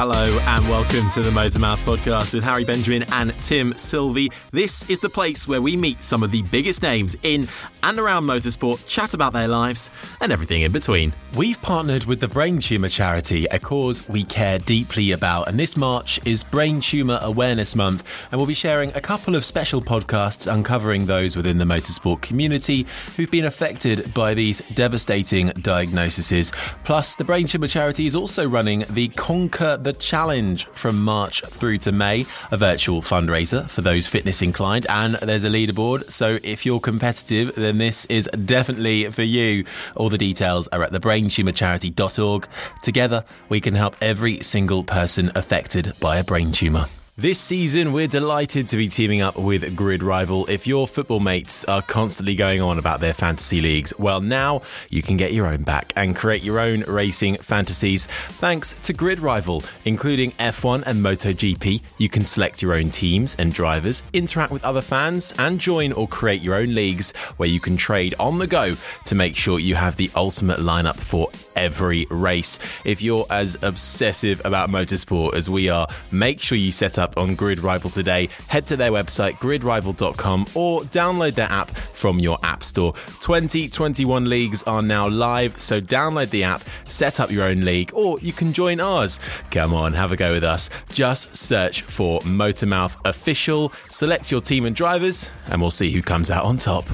Hello and welcome to the Motormouth podcast with Harry Benjamin and Tim Sylvie. This is the place where we meet some of the biggest names in and around motorsport, chat about their lives and everything in between. We've partnered with the Brain Tumour Charity, a cause we care deeply about, and this March is Brain Tumour Awareness Month, and we'll be sharing a couple of special podcasts uncovering those within the motorsport community who've been affected by these devastating diagnoses. Plus, the Brain Tumour Charity is also running the Conquer the Challenge from March through to May, a virtual fundraiser for those fitness inclined, and there's a leaderboard. So if you're competitive, then this is definitely for you. All the details are at thebraintumorcharity.org. Together, we can help every single person affected by a brain tumour. This season, we're delighted to be teaming up with Grid Rival. If your football mates are constantly going on about their fantasy leagues, well, now you can get your own back and create your own racing fantasies thanks to Grid Rival, including F1 and MotoGP. You can select your own teams and drivers, interact with other fans, and join or create your own leagues where you can trade on the go to make sure you have the ultimate lineup for every race. If you're as obsessive about motorsport as we are, make sure you set up on Grid Rival today. Head to their website, gridrival.com, or download their app from your app store. 2021 leagues are now live, so download the app, set up your own league, or you can join ours. Come on, have a go with us. Just search for Motormouth Official, select your team and drivers, and we'll see who comes out on top.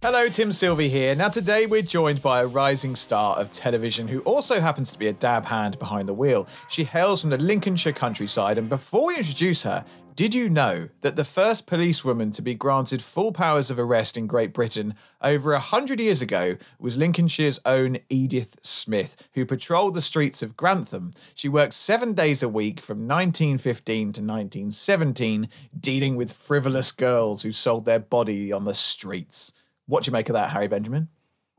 Hello, Tim Sylvie here. Now, today we're joined by a rising star of television who also happens to be a dab hand behind the wheel. She hails from the Lincolnshire countryside, and before we introduce her, did you know that the first policewoman to be granted full powers of arrest in Great Britain over a hundred years ago was Lincolnshire's own Edith Smith, who patrolled the streets of Grantham. She worked seven days a week from 1915 to 1917, dealing with frivolous girls who sold their body on the streets. What do you make of that, Harry Benjamin?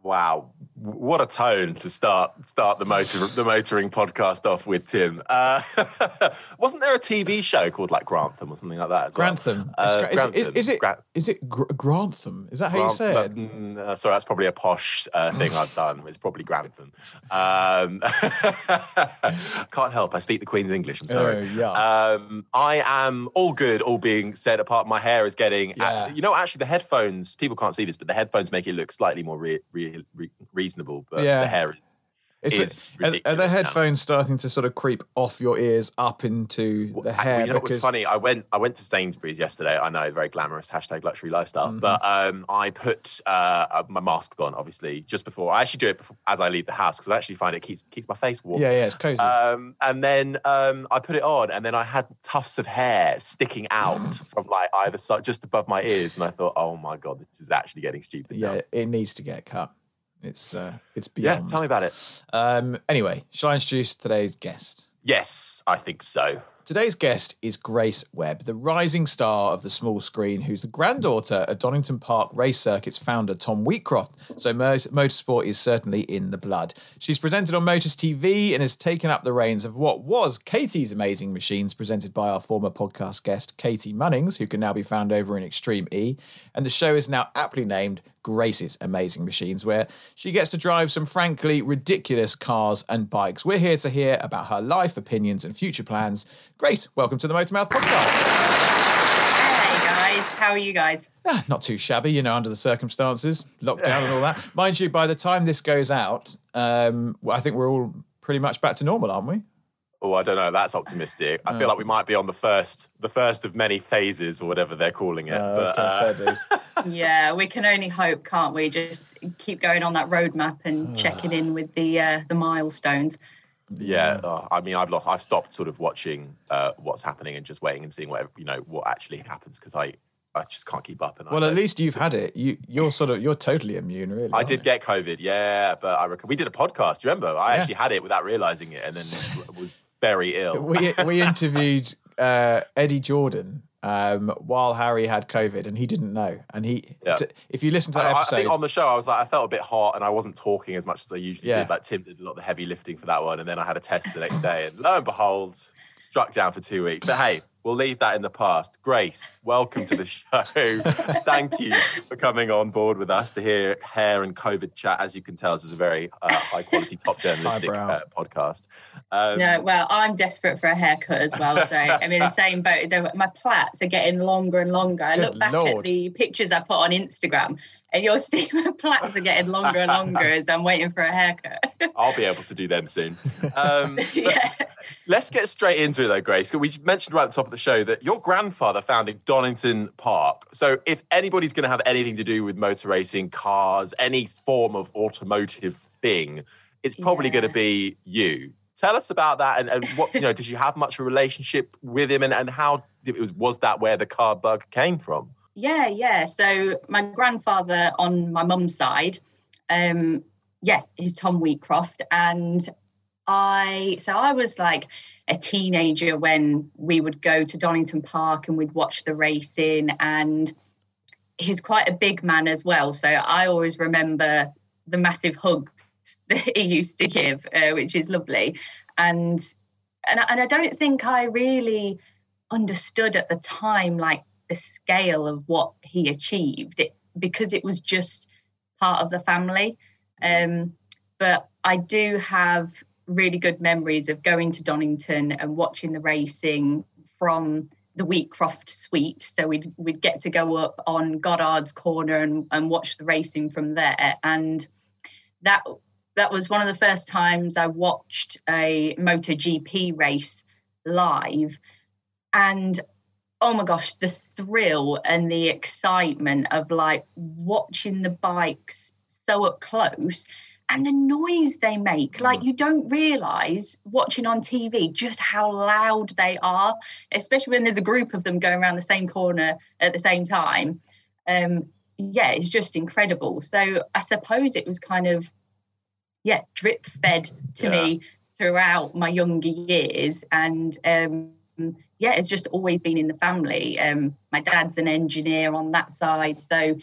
Wow, what a tone to start start the motor the motoring podcast off with, Tim. Uh, wasn't there a TV show called like Grantham or something like that? As Grantham. Well? Uh, is, Grantham. Is, is, it is it Gr- Grantham? Is that how you say it? Mm, uh, sorry, that's probably a posh uh, thing I've done. It's probably Grantham. Um, can't help. I speak the Queen's English. I'm sorry. Oh, yeah. Um, I am all good. All being said apart, my hair is getting. Yeah. you know, actually, the headphones. People can't see this, but the headphones make it look slightly more re- re- re- reasonable. But Yeah. the hair is. It's is a- are- the now. headphones starting to sort of creep off your ears up into the I- hair? you know what was funny? I went I went to Sainsbury's yesterday. I know, very glamorous hashtag luxury lifestyle. Mm-hmm. But um, I put uh, uh, my mask on, obviously, just before. I actually do it before, as I leave the house because I actually find it keeps keeps my face warm. yeah, yeah, it's cozy. Um, and then um, I put it on, and then I had tufts of hair sticking out from like either side, just above my ears, and I thought, oh my god, this is actually getting stupid. yeah, now. it needs to get cut. It's uh, it's beyond. yeah. Tell me about it. Um, anyway, shall I introduce today's guest? Yes, I think so. Today's guest is Grace Webb, the rising star of the small screen, who's the granddaughter of Donington Park Race Circuit's founder, Tom Wheatcroft. So motorsport is certainly in the blood. She's presented on Motors TV and has taken up the reins of what was Catie's Amazing Machines, presented by our former podcast guest, Catie Munnings, who can now be found over in Extreme E. And the show is now aptly named Grace's Amazing Machines, where she gets to drive some frankly ridiculous cars and bikes. We're here to hear about her life, opinions, and future plans. Grace, welcome to the Motormouth podcast. Hey guys, how are you guys? Ah, not too shabby, you know, under the circumstances, lockdown and all that. Mind you, by the time this goes out, um, I think we're all pretty much back to normal, aren't we? Oh, I don't know. That's optimistic. I feel like we might be on the first, the first of many phases or whatever they're calling it. Uh, but, okay, uh, yeah, we can only hope, can't we? Just keep going on that roadmap and checking in with the uh, the milestones. yeah, oh, I mean, I've lost, I've stopped sort of watching uh, what's happening and just waiting and seeing what you know what actually happens because I, I just can't keep up. And I Well, at least you've had it. You, you're sort of, you're totally immune, really. I did you? get COVID, yeah, but I reckon we did a podcast. Do you remember? I Yeah. actually had it without realizing it, and then was very ill. we we interviewed uh, Eddie Jordan um, while Harry had COVID, and he didn't know. And he, Yeah. t- if you listen to I, that I episode, think on the show, I was like, I felt a bit hot, and I wasn't talking as much as I usually Yeah. did. Like Tim did a lot of the heavy lifting for that one, and then I had a test the next day, and lo and behold, struck down for two weeks. But hey, we'll leave that in the past. Grace, welcome to the show. Thank you for coming on board with us to hear hair and COVID chat. As you can tell, this is a very uh, high quality, top journalistic uh, podcast. Um, No, well, I'm desperate for a haircut as well. So I'm in the same boat as everyone. My plaits are getting longer and longer. I Good look back Lord. at the pictures I put on Instagram, and you'll see plaits are getting longer and longer as I'm waiting for a haircut. I'll be able to do them soon. Um, yeah. Let's get straight into it though, Grace. We mentioned right at the top of the show that your grandfather founded Donington Park. So if anybody's going to have anything to do with motor racing, cars, any form of automotive thing, it's probably Yeah. going to be you. Tell us about that and, and what, you know, did you have much of a relationship with him and, and how it was, was that where the car bug came from? Yeah, yeah. So my grandfather on my mum's side, um, yeah, he's Tom Wheatcroft, and I. So I was like a teenager when we would go to Donington Park and we'd watch the racing, and he's quite a big man as well. So I always remember the massive hugs that he used to give, uh, which is lovely, and and and I don't think I really understood at the time like the scale of what he achieved it, because it was just part of the family. Um, but I do have really good memories of going to Donington and watching the racing from the Wheatcroft suite. So we'd we'd get to go up on Goddard's corner and, and watch the racing from there. And that that was one of the first times I watched a MotoGP race live. And oh my gosh, the thrill and the excitement of like watching the bikes so up close and the noise they make. Like you don't realize watching on TV just how loud they are, especially when there's a group of them going around the same corner at the same time. Um, yeah, it's just incredible. So I suppose it was kind of yeah, drip fed to Yeah. me throughout my younger years. And um, yeah, it's just always been in the family. Um, my dad's an engineer on that side. So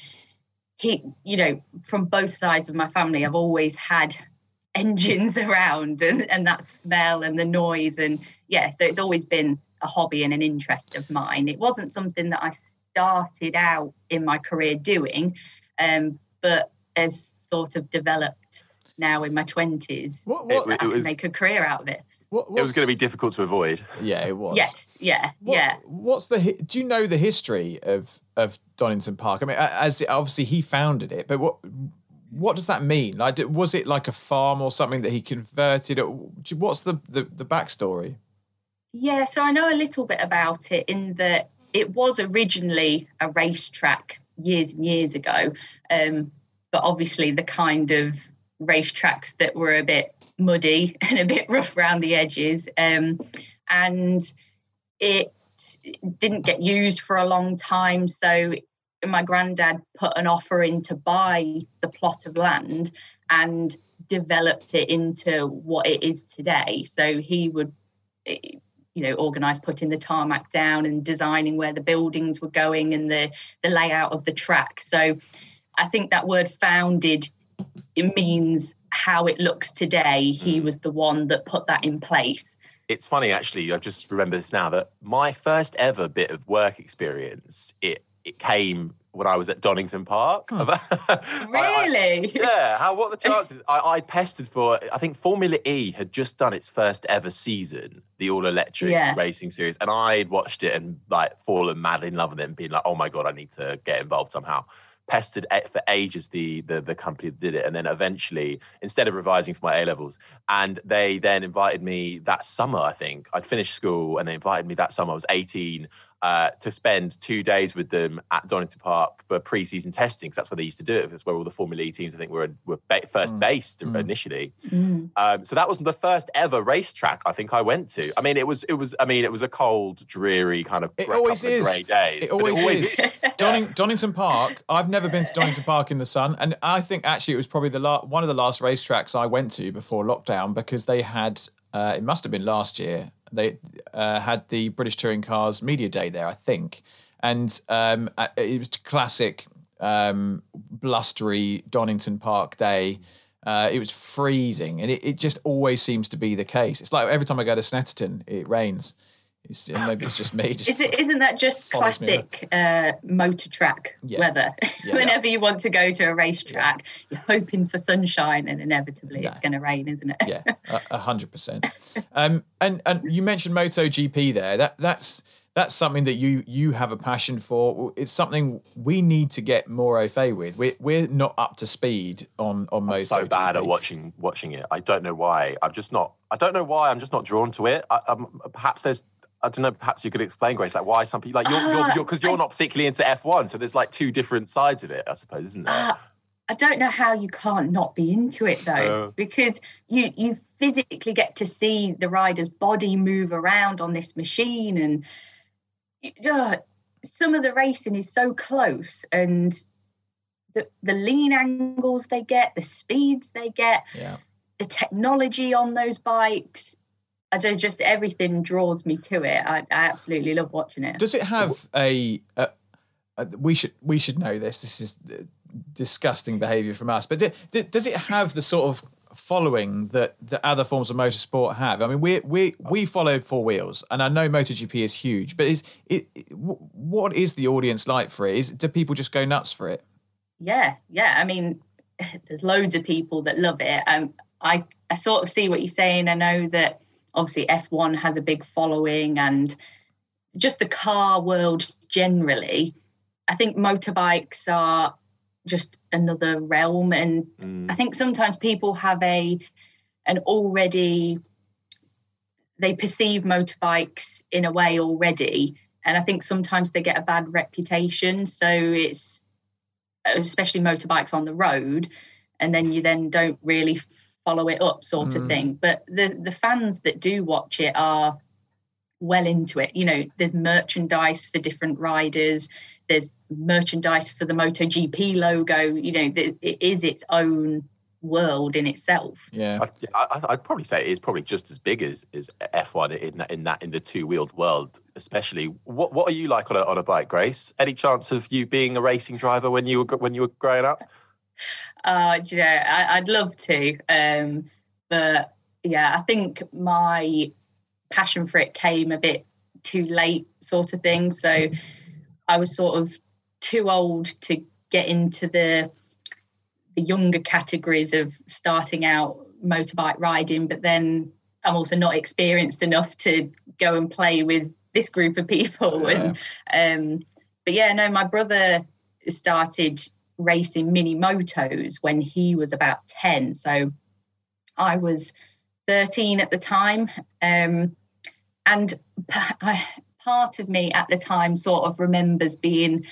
he, you know, from both sides of my family, I've always had engines around and, and that smell and the noise. And yeah, so it's always been a hobby and an interest of mine. It wasn't something that I started out in my career doing, um, but has sort of developed now in my 20s. What, It what, wa- I can was- make a career out of it. What, It was going to be difficult to avoid. Yeah, it was. Yes, yeah, What- yeah. What's the? Do you know the history of of Donington Park? I mean, a- as obviously he founded it, but what what does that mean? Like, was it like a farm or something that he converted? What's the the, the backstory? Yeah, so I know a little bit about it in that it was originally a racetrack years and years ago, um, but obviously the kind of racetracks that were a bit muddy and a bit rough around the edges, um, and it didn't get used for a long time. So my granddad put an offer in to buy the plot of land and developed it into what it is today. So he would you know organise putting the tarmac down and designing where the buildings were going and the the layout of the track so i think that word founded it means how it looks today he Mm. was the one that put that in place It's funny, actually. I just remember this now that my first ever bit of work experience it it came when I was at Donington Park. I- I- really yeah. How? What are the chances? I, I pestered for. I think Formula E had just done its first ever season, the all electric Yeah. racing series, and I'd watched it and like fallen madly in love with it, and being like, oh my god, I need to get involved somehow. Pestered for ages the, the the company that did it, and then eventually, instead of revising for my A levels, and they then invited me that summer. I think I'd finished school, and they invited me that summer. I was eighteen. Uh, to spend two days with them at Donington Park for pre-season testing, because that's where they used to do it. That's where all the Formula E teams, I think, were were ba- first based initially. Mm. Um, so that was the first ever racetrack I think I went to. I mean, it was it was I mean, it was a cold, dreary kind of It always couple of is. grey days. It but always, is. Donning, Donington Park. I've never been to Donington Park in the sun, and I think actually it was probably the la- one of the last racetracks I went to before lockdown because they had. Uh, it must have been last year. They uh, had the British Touring Cars Media Day there, I think, and um, uh, it was classic um, blustery Donington Park day. Uh, it was freezing, and it, it just always seems to be the case. It's like every time I go to Snetterton, it rains. It's, maybe it's just me. Just Is it, isn't that just classic uh, motor track Yeah. weather? Yeah. Whenever you want to go to a racetrack, you're hoping for sunshine, and inevitably it's going to rain, isn't it? yeah, a- a hundred percent. Um, and and you mentioned MotoGP there. That that's that's something that you you have a passion for. It's something we need to get more au fait with. We're we're not up to speed on on I'm MotoGP. so bad at watching watching it. I don't know why. I'm just not. I don't know why. I'm just not drawn to it. I, um, perhaps there's. I don't know. Perhaps you could explain, Grace, like why some people like you're you're you're because you're not particularly into F1. So there's like two different sides of it, I suppose, isn't there? Ah, I don't know how you can't not be into it though, Uh. because you you physically get to see the rider's body move around on this machine, and uh, some of the racing is so close, and the the lean angles they get, the speeds they get, Yeah. the technology on those bikes. I don't just everything draws me to it. I, I absolutely love watching it. Does it have a? We should we should know this. This is disgusting behaviour from us. But d- does it have the sort of following that the other forms of motorsport have? I mean, we we we follow four wheels, and I know MotoGP is huge. But is it? it- What is the audience like for it? Is do people just go nuts for it? Yeah, yeah. I mean, there's loads of people that love it. Um, I I sort of see what you're saying. I know that obviously F1 has a big following, and just the car world generally. I think motorbikes are just another realm, and Mm. I think sometimes people have a an already they perceive motorbikes in a way already, and I think sometimes they get a bad reputation. So it's especially motorbikes on the road, and then you then don't really follow it up, sort of Mm. thing. But the the fans that do watch it are well into it. You know, there's merchandise for different riders. There's merchandise for the MotoGP logo. You know, th- it is its own world in itself. Yeah. I, I, i'd probably say it is probably just as big as, as F1 in that in that in the two wheeled world, especially. What what are you like on a on a bike, Grace? Any chance of you being a racing driver when you were when you were growing up? Uh, do you know, I, I'd love to, um, but yeah, I think my passion for it came a bit too late, sort of thing. So I was sort of too old to get into the the younger categories of starting out motorbike riding, but then I'm also not experienced enough to go and play with this group of people. And um, but yeah, no, my brother started racing mini motos when he was about 10. So I was 13 at the time. Um, and I, part of me at the time sort of remembers being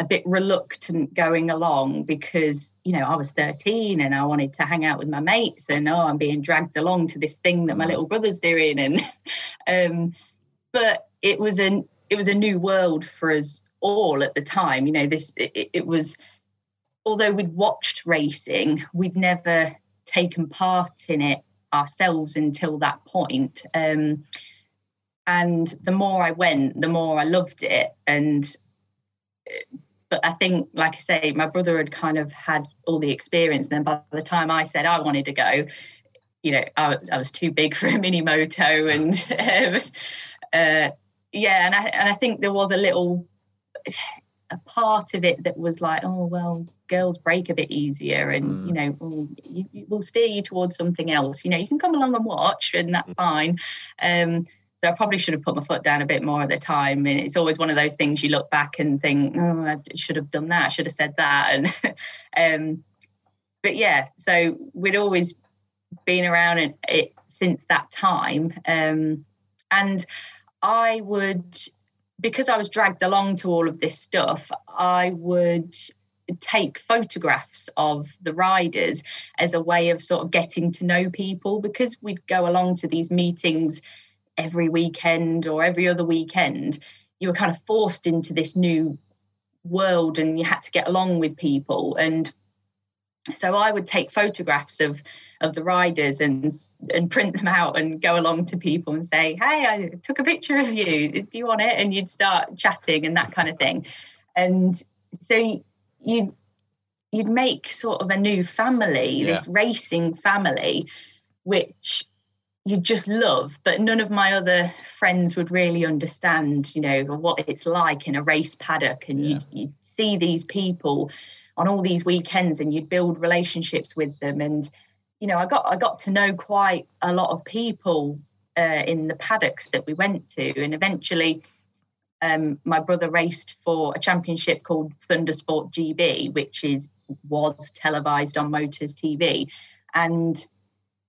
a bit reluctant going along because, you know, I was 13 and I wanted to hang out with my mates and, oh, I'm being dragged along to this thing that my little brother's doing. And, um, but it was an, it was a new world for us all at the time. You know, this, it, it was, although we'd watched racing, we'd never taken part in it ourselves until that point. Um, and the more I went, the more I loved it. And but I think, like I say, my brother had kind of had all the experience. And then by the time I said I wanted to go, you know, I, I was too big for a mini moto, and um, uh, yeah, and I and I think there was a little a part of it that was like, oh well, girls break a bit easier, and mm. you know, we'll, you, we'll steer you towards something else. You know, you can come along and watch, and that's mm. fine. Um, so I probably should have put my foot down a bit more at the time. And it's always one of those things you look back and think, oh, I should have done that, I should have said that. And um, but yeah, so we'd always been around it, it since that time. Um, and I would, because I was dragged along to all of this stuff, I would take photographs of the riders as a way of sort of getting to know people because we'd go along to these meetings every weekend or every other weekend, you were kind of forced into this new world and you had to get along with people. And so I would take photographs of of the riders and and print them out and go along to people and say, "Hey, I took a picture of you. Do you want it?" And you'd start chatting and that kind of thing. And so you'd you'd make sort of a new family, yeah. this racing family, which you just love but none of my other friends would really understand you know what it's like in a race paddock and yeah. you'd, you'd, see these people on all these weekends and you'd build relationships with them and you know i got i got to know quite a lot of people uh, in the paddocks that we went to and eventually um, my brother raced for a championship called thundersport gb which is was televised on motors tv and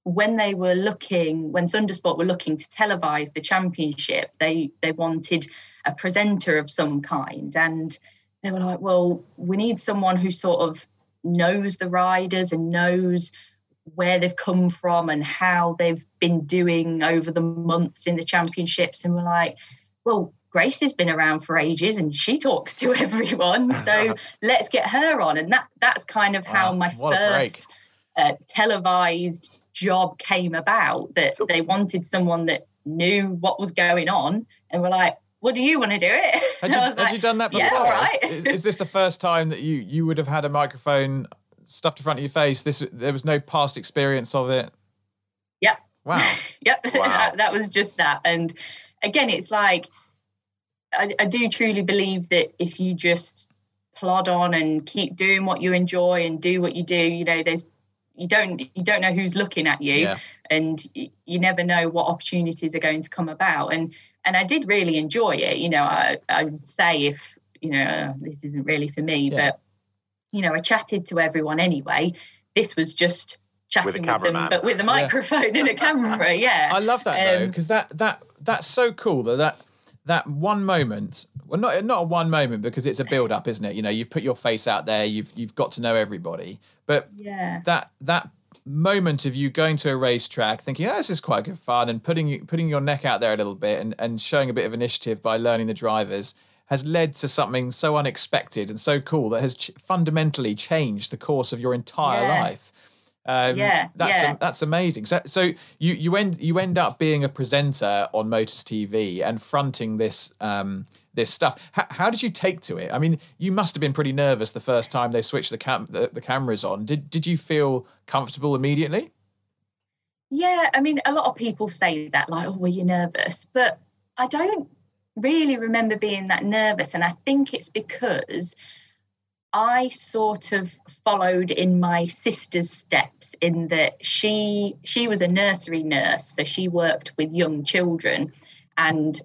when they were looking, when Thundersport were looking to televise the championship, they they wanted a presenter of some kind, and they were like, "Well, we need someone who sort of knows the riders and knows where they've come from and how they've been doing over the months in the championships." And we're like, "Well." Grace has been around for ages and she talks to everyone. So let's get her on. And that that's kind of how my first uh, televised job came about that so, they wanted someone that knew what was going on and were like well do you want to do it had, you, had like, you, done that before yeah, right. is, is, this the first time that you you would have had a microphone stuffed in front of your face this there was no past experience of it yep wow yep wow. that, that, was just that and again it's like I, I do truly believe that if you just plod on and keep doing what you enjoy and do what you do you know there's you don't you don't know who's looking at you yeah. and you never know what opportunities are going to come about and and I did really enjoy it you know I I would say if you know this isn't really for me yeah. but you know I chatted to everyone anyway this was just chatting with, with them but with the microphone yeah. and a camera yeah I love that um, though because that that that's so cool that that that one moment well not not a one moment because it's a build up isn't it? You know you've put your face out there you've you've got to know everybody. But yeah. that that moment of you going to a racetrack thinking oh this is quite good fun and putting putting your neck out there a little bit and, and showing a bit of initiative by learning the drivers has led to something so unexpected and so cool that has ch- fundamentally changed the course of your entire yeah. life um, yeah, that's yeah. that's amazing. So, so you you end you end up being a presenter on Motors TV and fronting this um, this stuff. H- how did you take to it? I mean, you must have been pretty nervous the first time they switched the cam the, the cameras on. Did did you feel comfortable immediately? Yeah, I mean, a lot of people say that, like, "Oh, were you nervous?" But I don't really remember being that nervous, and I think it's because I sort of followed in my sister's steps in that she she was a nursery nurse, so she worked with young children, and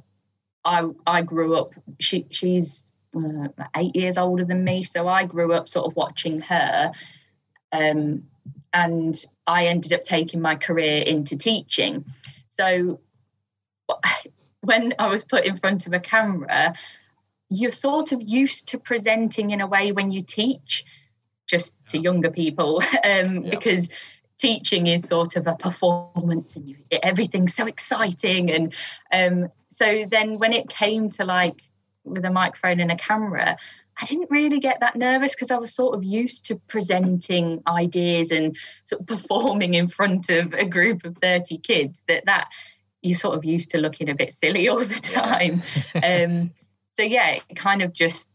I I grew up. She she's uh, eight years older than me, so I grew up sort of watching her, um, and I ended up taking my career into teaching. So when I was put in front of a camera, you're sort of used to presenting in a way when you teach just to younger people um, yeah. because teaching is sort of a performance and you, everything's so exciting and um, so then when it came to like with a microphone and a camera I didn't really get that nervous because I was sort of used to presenting ideas and sort of performing in front of a group of 30 kids that that you're sort of used to looking a bit silly all the time. um, so yeah, it kind of just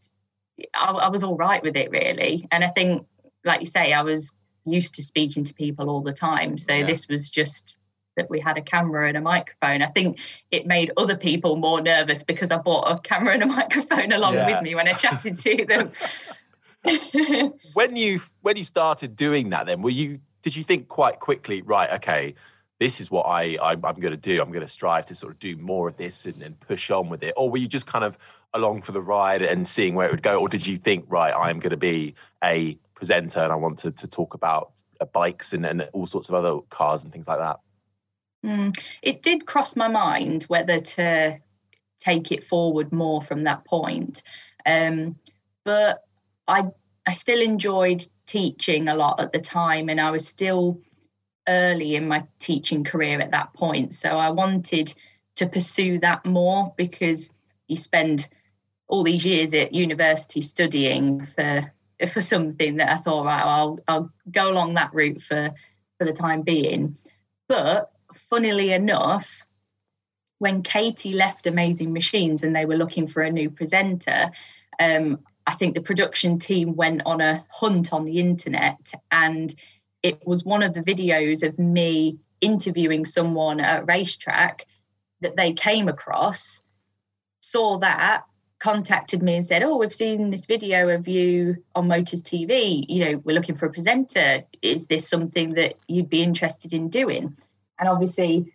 I, I was all right with it really, and I think, like you say, I was used to speaking to people all the time. So Yeah. this was just that we had a camera and a microphone. I think it made other people more nervous because I bought a camera and a microphone along Yeah. with me when I chatted to them. when you when you started doing that then were you did you think quite quickly right okay this is what i i'm, I'm going to do i'm going to strive to sort of do more of this and, and push on with it or were you just kind of along for the ride and seeing where it would go or did you think right i'm going to be a presenter and i want to, to talk about uh, bikes and, and all sorts of other cars and things like that Mm, it did cross my mind whether to take it forward more from that point. Um, but I I still enjoyed teaching a lot at the time, and I was still early in my teaching career at that point. So I wanted to pursue that more because you spend all these years at university studying for for something that I thought, right, I'll I'll go along that route for for the time being. But funnily enough, when Catie left Amazing Machines and they were looking for a new presenter, um, I think the production team went on a hunt on the internet and it was one of the videos of me interviewing someone at a racetrack that they came across, saw that, contacted me and said, Oh, we've seen this video of you on Motors TV. You know, we're looking for a presenter. Is this something that you'd be interested in doing? And obviously,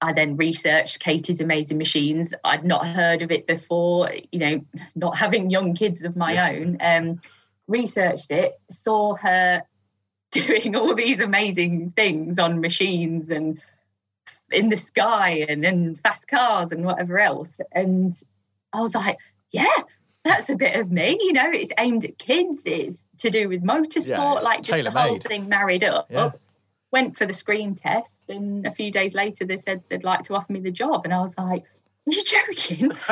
I then researched Catie's Amazing Machines. I'd not heard of it before, you know, not having young kids of my own. Um, researched it, saw her doing all these amazing things on machines and in the sky and in fast cars and whatever else. And I was like, yeah, that's a bit of me. You know, it's aimed at kids, it's to do with motorsport, Yeah, like just the whole thing married up. Yeah. Went for the screen test, and a few days later, they said they'd like to offer me the job. And I was like, you're joking?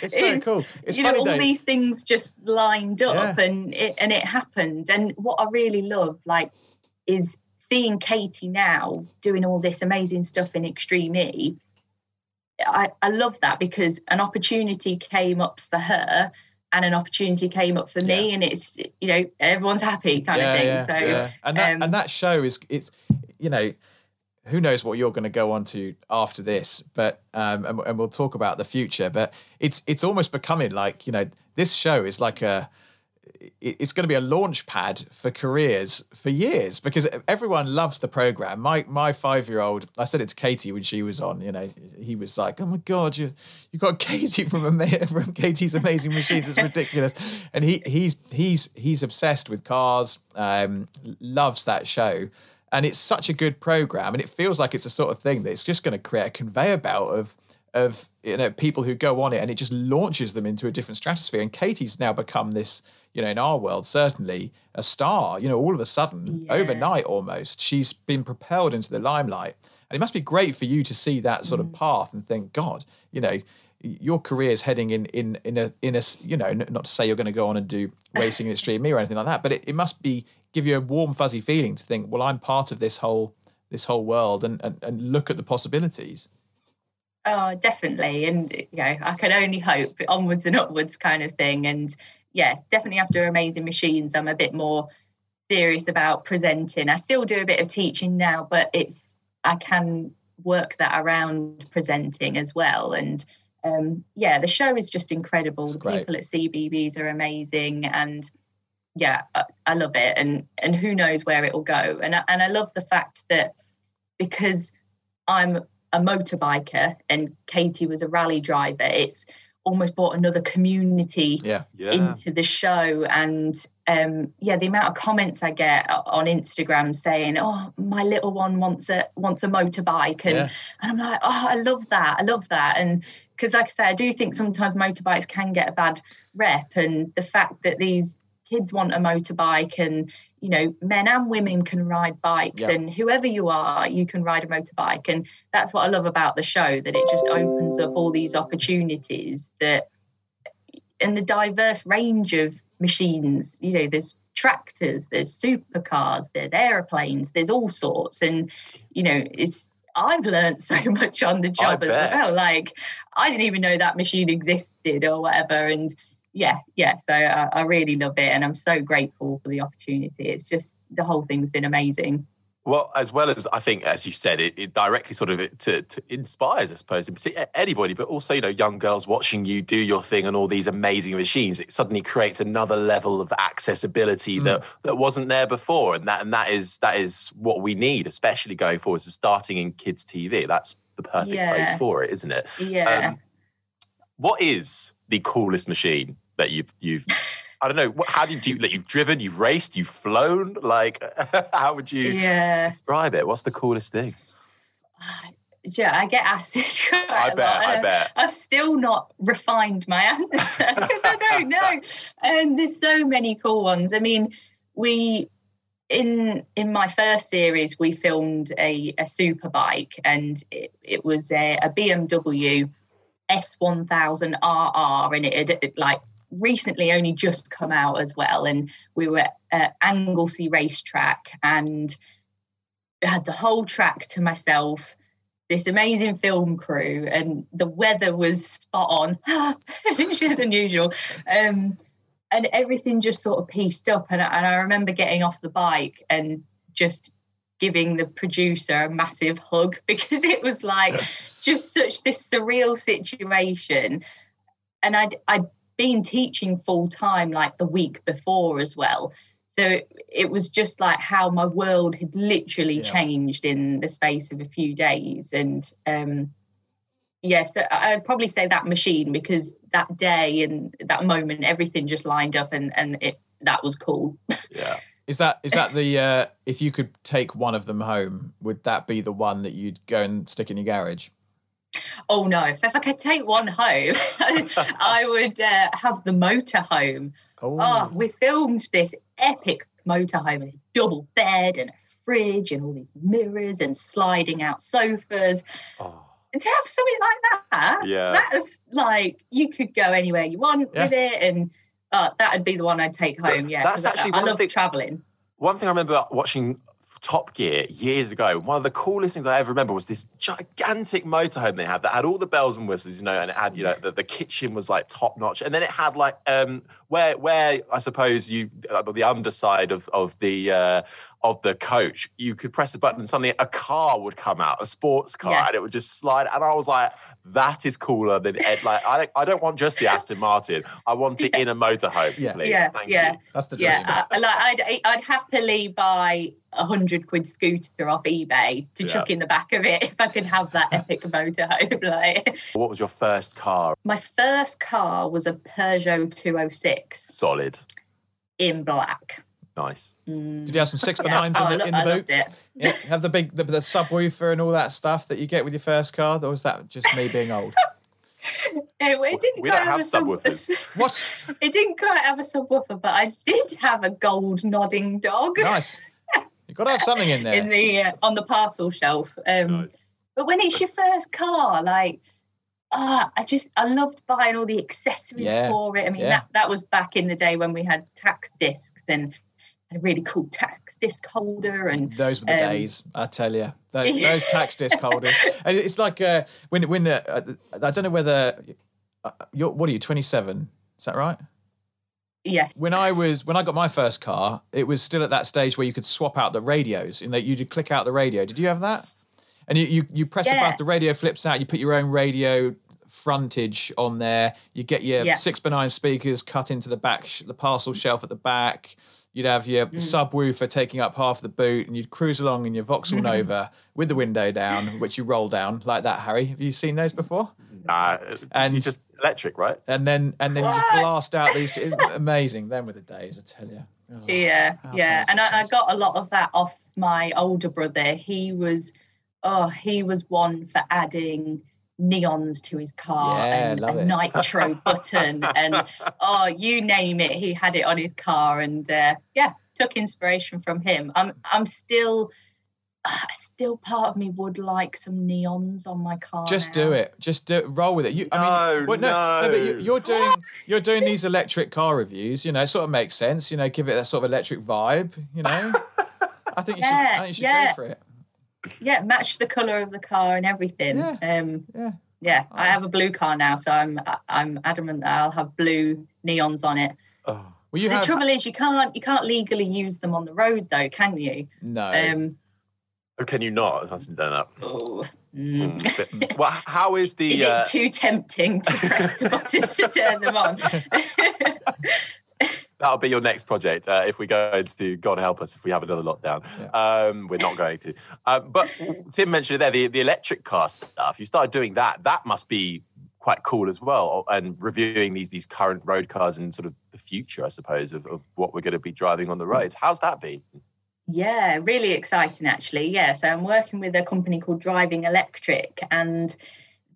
It's so uh, cool. It's you funny know, all though. these things just lined up Yeah. and it and it happened. And what I really love, like, is seeing Catie now doing all this amazing stuff in Extreme E. I, I love that because an opportunity came up for her and an opportunity came up for me and it's you know everyone's happy kind of thing. so and that um, and that show is it's you know who knows what you're going to go on to after this but um and, and we'll talk about the future but it's it's almost becoming like you know this show is like a it's going to be a launch pad for careers for years because everyone loves the program. My my five year old, I said it to Catie when she was on. You know, he was like, "Oh my god, you you got Catie from from Catie's Amazing Machines. It's ridiculous." And he he's he's he's obsessed with cars. Um, loves that show. And it's such a good program, and it feels like it's the sort of thing that it's just going to create a conveyor belt of of you know people who go on it and it just launches them into a different stratosphere. And Catie's now become this you know in our world certainly a star you know all of a sudden Yeah. overnight almost she's been propelled into the limelight. And it must be great for you to see that sort of mm. path and think god you know your career is heading in in in a in a you know not to say you're going to go on and do racing in extreme me or anything like that but it, it must be give you a warm fuzzy feeling to think well i'm part of this whole this whole world and and, and look at the possibilities Oh, definitely. And, you know, I can only hope onwards and upwards kind of thing. And yeah, definitely after Amazing Machines, I'm a bit more serious about presenting. I still do a bit of teaching now, but it's, I can work that around presenting as well. And um, yeah, the show is just incredible. It's the great. people at CBBC are amazing. And yeah, I, I love it. And, and who knows where it will go. And, I- and I love the fact that because I'm a motorbiker and Catie was a rally driver, it's almost brought another community yeah yeah into the show. And um, yeah, the amount of comments I get on Instagram saying, "Oh, my little one wants a wants a motorbike," and Yeah. and I'm like, "Oh, I love that, I love that," and because like I say, I do think sometimes motorbikes can get a bad rep, and the fact that these kids want a motorbike and you know men and women can ride bikes Yeah. and whoever you are you can ride a motorbike and that's what i love about the show that it just opens up all these opportunities that and the diverse range of machines you know there's tractors there's supercars there's airplanes there's all sorts and you know it's I've learned so much on the job as bet. well. Like I didn't even know that machine existed or whatever. And yeah, yeah. So I, I really love it, and I'm so grateful for the opportunity. It's just the whole thing's been amazing. Well, as well as I think, as you said, it, it directly sort of it, to, to inspires, I suppose, anybody, but also you know young girls watching you do your thing on all these amazing machines. It suddenly creates another level of accessibility Mm. that that wasn't there before, and that and that is that is what we need, especially going forward. So starting in kids TV, that's the perfect place for it, isn't it? Yeah. Um, what is the coolest machine that you've you've I don't know. What, how do you do? Like you've driven, you've raced, you've flown. Like, how would you yeah. describe it? What's the coolest thing? Uh, yeah, I get asked this quite I a bet, lot, I and bet. I've still not refined my answer because I don't know. And there's so many cool ones. I mean, we in in my first series we filmed a, a super bike and it, it was a, a BMW S1000 RR and it had it, like recently only just come out as well and we were at Anglesey racetrack and had the whole track to myself this amazing film crew and the weather was spot on which is unusual. Um, and everything just sort of pieced up and, and i remember getting off the bike and just giving the producer a massive hug because it was like just such this surreal situation and i'd i'd been teaching full time like the week before as well so it, it was just like how my world had literally Yeah. changed in the space of a few days and um yes I- i'd probably say that machine because that day and that moment everything just lined up and and it that was cool Yeah. Is that is that the uh, if you could take one of them home, would that be the one that you'd go and stick in your garage? Oh no if, if i could take one home i would uh, have the motorhome Oh, we filmed this epic motorhome with a double bed and a fridge and all these mirrors and sliding out sofas. Oh, And to have something like that, Yeah. that's like you could go anywhere you want with it, and uh, that would be the one I'd take home. Yeah, that's actually I, one love thing- traveling. One thing I remember watching Top Gear years ago, one of the coolest things I ever remember was this gigantic motorhome they had that had all the bells and whistles, you know, and it had, you know, the, the kitchen was like top notch. And then it had like um where where I suppose you uh, the underside of of the uh of the coach, you could press a button and suddenly a car would come out, a sports car, Yeah. and it would just slide. And I was like, that is cooler than Ed. Like, I, I don't want just the Aston Martin. I want it in a motorhome, Yeah. please. Yeah, Thank yeah. you. That's the dream. Yeah, I, like I'd I'd happily buy a hundred quid scooter off eBay to Yeah. chuck in the back of it if I could have that epic motorhome. Like What was your first car? my first car was a Peugeot 206 Solid. in black. Nice. Did you have some six by Yeah. nines Oh, I in the, lo- in the I boot? loved it. Yeah, have the big the, the subwoofer and all that stuff that you get with your first car, or was that just me being old? Anyway, it didn't We quite don't have a sub- subwoofers. What? It didn't quite have a subwoofer, but I did have a gold nodding dog Nice. You've got to have something in there. in the uh, on the parcel shelf. Um, Nice. But when it's your first car, like, ah, I just I loved buying all the accessories Yeah, for it. I mean, yeah. that that was back in the day when we had tax discs and a really cool tax disc holder and Those were the Um, days, I tell you. Those, those tax disc holders. And it's like uh, when when uh, uh, I don't know whether uh, you're what are you 27? Is that right? yeah, When I was when I got my first car, it was still at that stage where you could swap out the radios and that you could click out the radio. Did you have that? And you you, you press a Yeah. button, the radio flips out. You put your own radio frontage on there. You get your Yeah. six by nine speakers cut into the back, sh- the parcel shelf at the back. You'd have your Mm. subwoofer taking up half the boot, and you'd cruise along in your Vauxhall Nova with the window down, which you roll down like that. Harry, have you seen those before? Nah, And- you just electric, right? And then and then you just blast out these. it's amazing. Them were the days, I tell you. Oh, yeah, yeah. And I, I got a lot of that off my older brother. He was, oh, he was one for adding neons to his car Yeah, and a it. nitro button and oh you name it he had it on his car and uh, yeah took inspiration from him i'm i'm still uh, still part of me would like some neons on my car Just now. do it. Just do it. Roll with it. You, I mean, No, well, no, but you, no. you're doing you're doing these electric car reviews. You know, it sort of makes sense. You know, give it that sort of electric vibe. You know, I think you should. I think you should yeah. go for it. Yeah, match the color of the car and everything. Yeah. Um, Yeah. yeah, I have a blue car now, so I'm I'm adamant that I'll have blue neons on it. Oh. Well, you the have trouble is, you can't you can't legally use them on the road, though, can you? no. Um, Oh, can you not? I hasn't done that. oh, Mm, mm. well, how is the? Is uh, it too tempting to press the button to turn them on? That'll be your next project uh, if we go into God help us if we have another lockdown. Um, we're not going to. Um, but Tim mentioned it there the, the electric car stuff. You started doing that. That must be quite cool as well. And reviewing these these current road cars and sort of the future, I suppose, of, of what we're going to be driving on the roads. How's that been? Yeah, really exciting actually. Yeah, so I'm working with a company called Driving Electric, and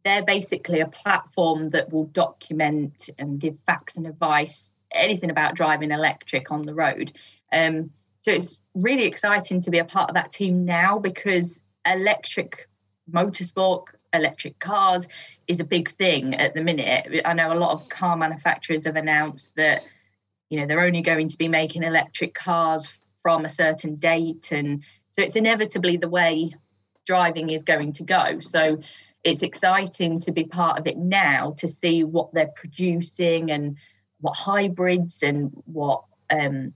they're basically a platform that will document and give facts and advice, anything about driving electric on the road. Um, so it's really exciting to be a part of that team now because electric motorsport, electric cars is a big thing at the minute. I know a lot of car manufacturers have announced that you know they're only going to be making electric cars from a certain date and so it's inevitably the way driving is going to go so it's exciting to be part of it now to see what they're producing and what hybrids and what um,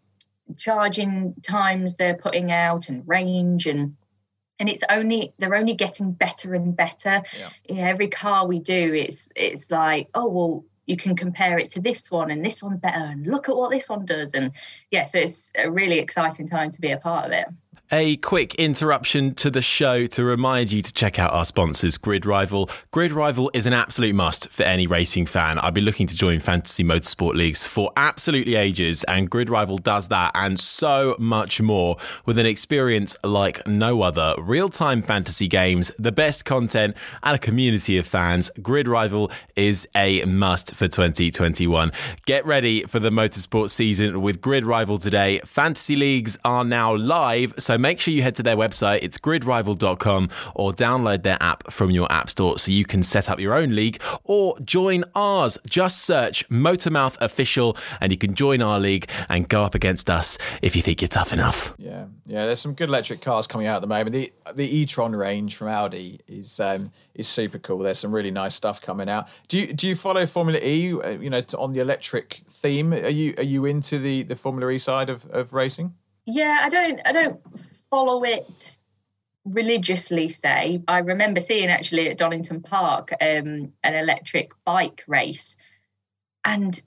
charging times they're putting out and range and and it's only they're only getting better and better. Yeah. you know, every car we do it's it's like oh well you can compare it to this one and this one's better and look at what this one does. And yeah so it's a really exciting time to be a part of it A quick interruption to the show to remind you to check out our sponsors, Grid Rival. Grid Rival is an absolute must for any racing fan. I've been looking to join fantasy motorsport leagues for absolutely ages, and Grid Rival does that and so much more with an experience like no other. Real time fantasy games, the best content, and a community of fans. Grid Rival is a must for 2021. Get ready for the motorsport season with Grid Rival today. Fantasy leagues are now live, so make sure you head to their website. It's gridrival.com or download their app from your app store so you can set up your own league or join ours. Just search Motormouth Official and you can join our league and go up against us if you think you're tough enough. Yeah, yeah. There's some good electric cars coming out at the moment. The the e-tron range from Audi is um, is super cool. There's some really nice stuff coming out. Do you do you follow Formula E? uh, You know, on the electric theme. Are you are you into the the Formula E side of, of racing? Yeah i don't i don't follow it religiously say. I remember seeing actually at donington park um, an electric bike race and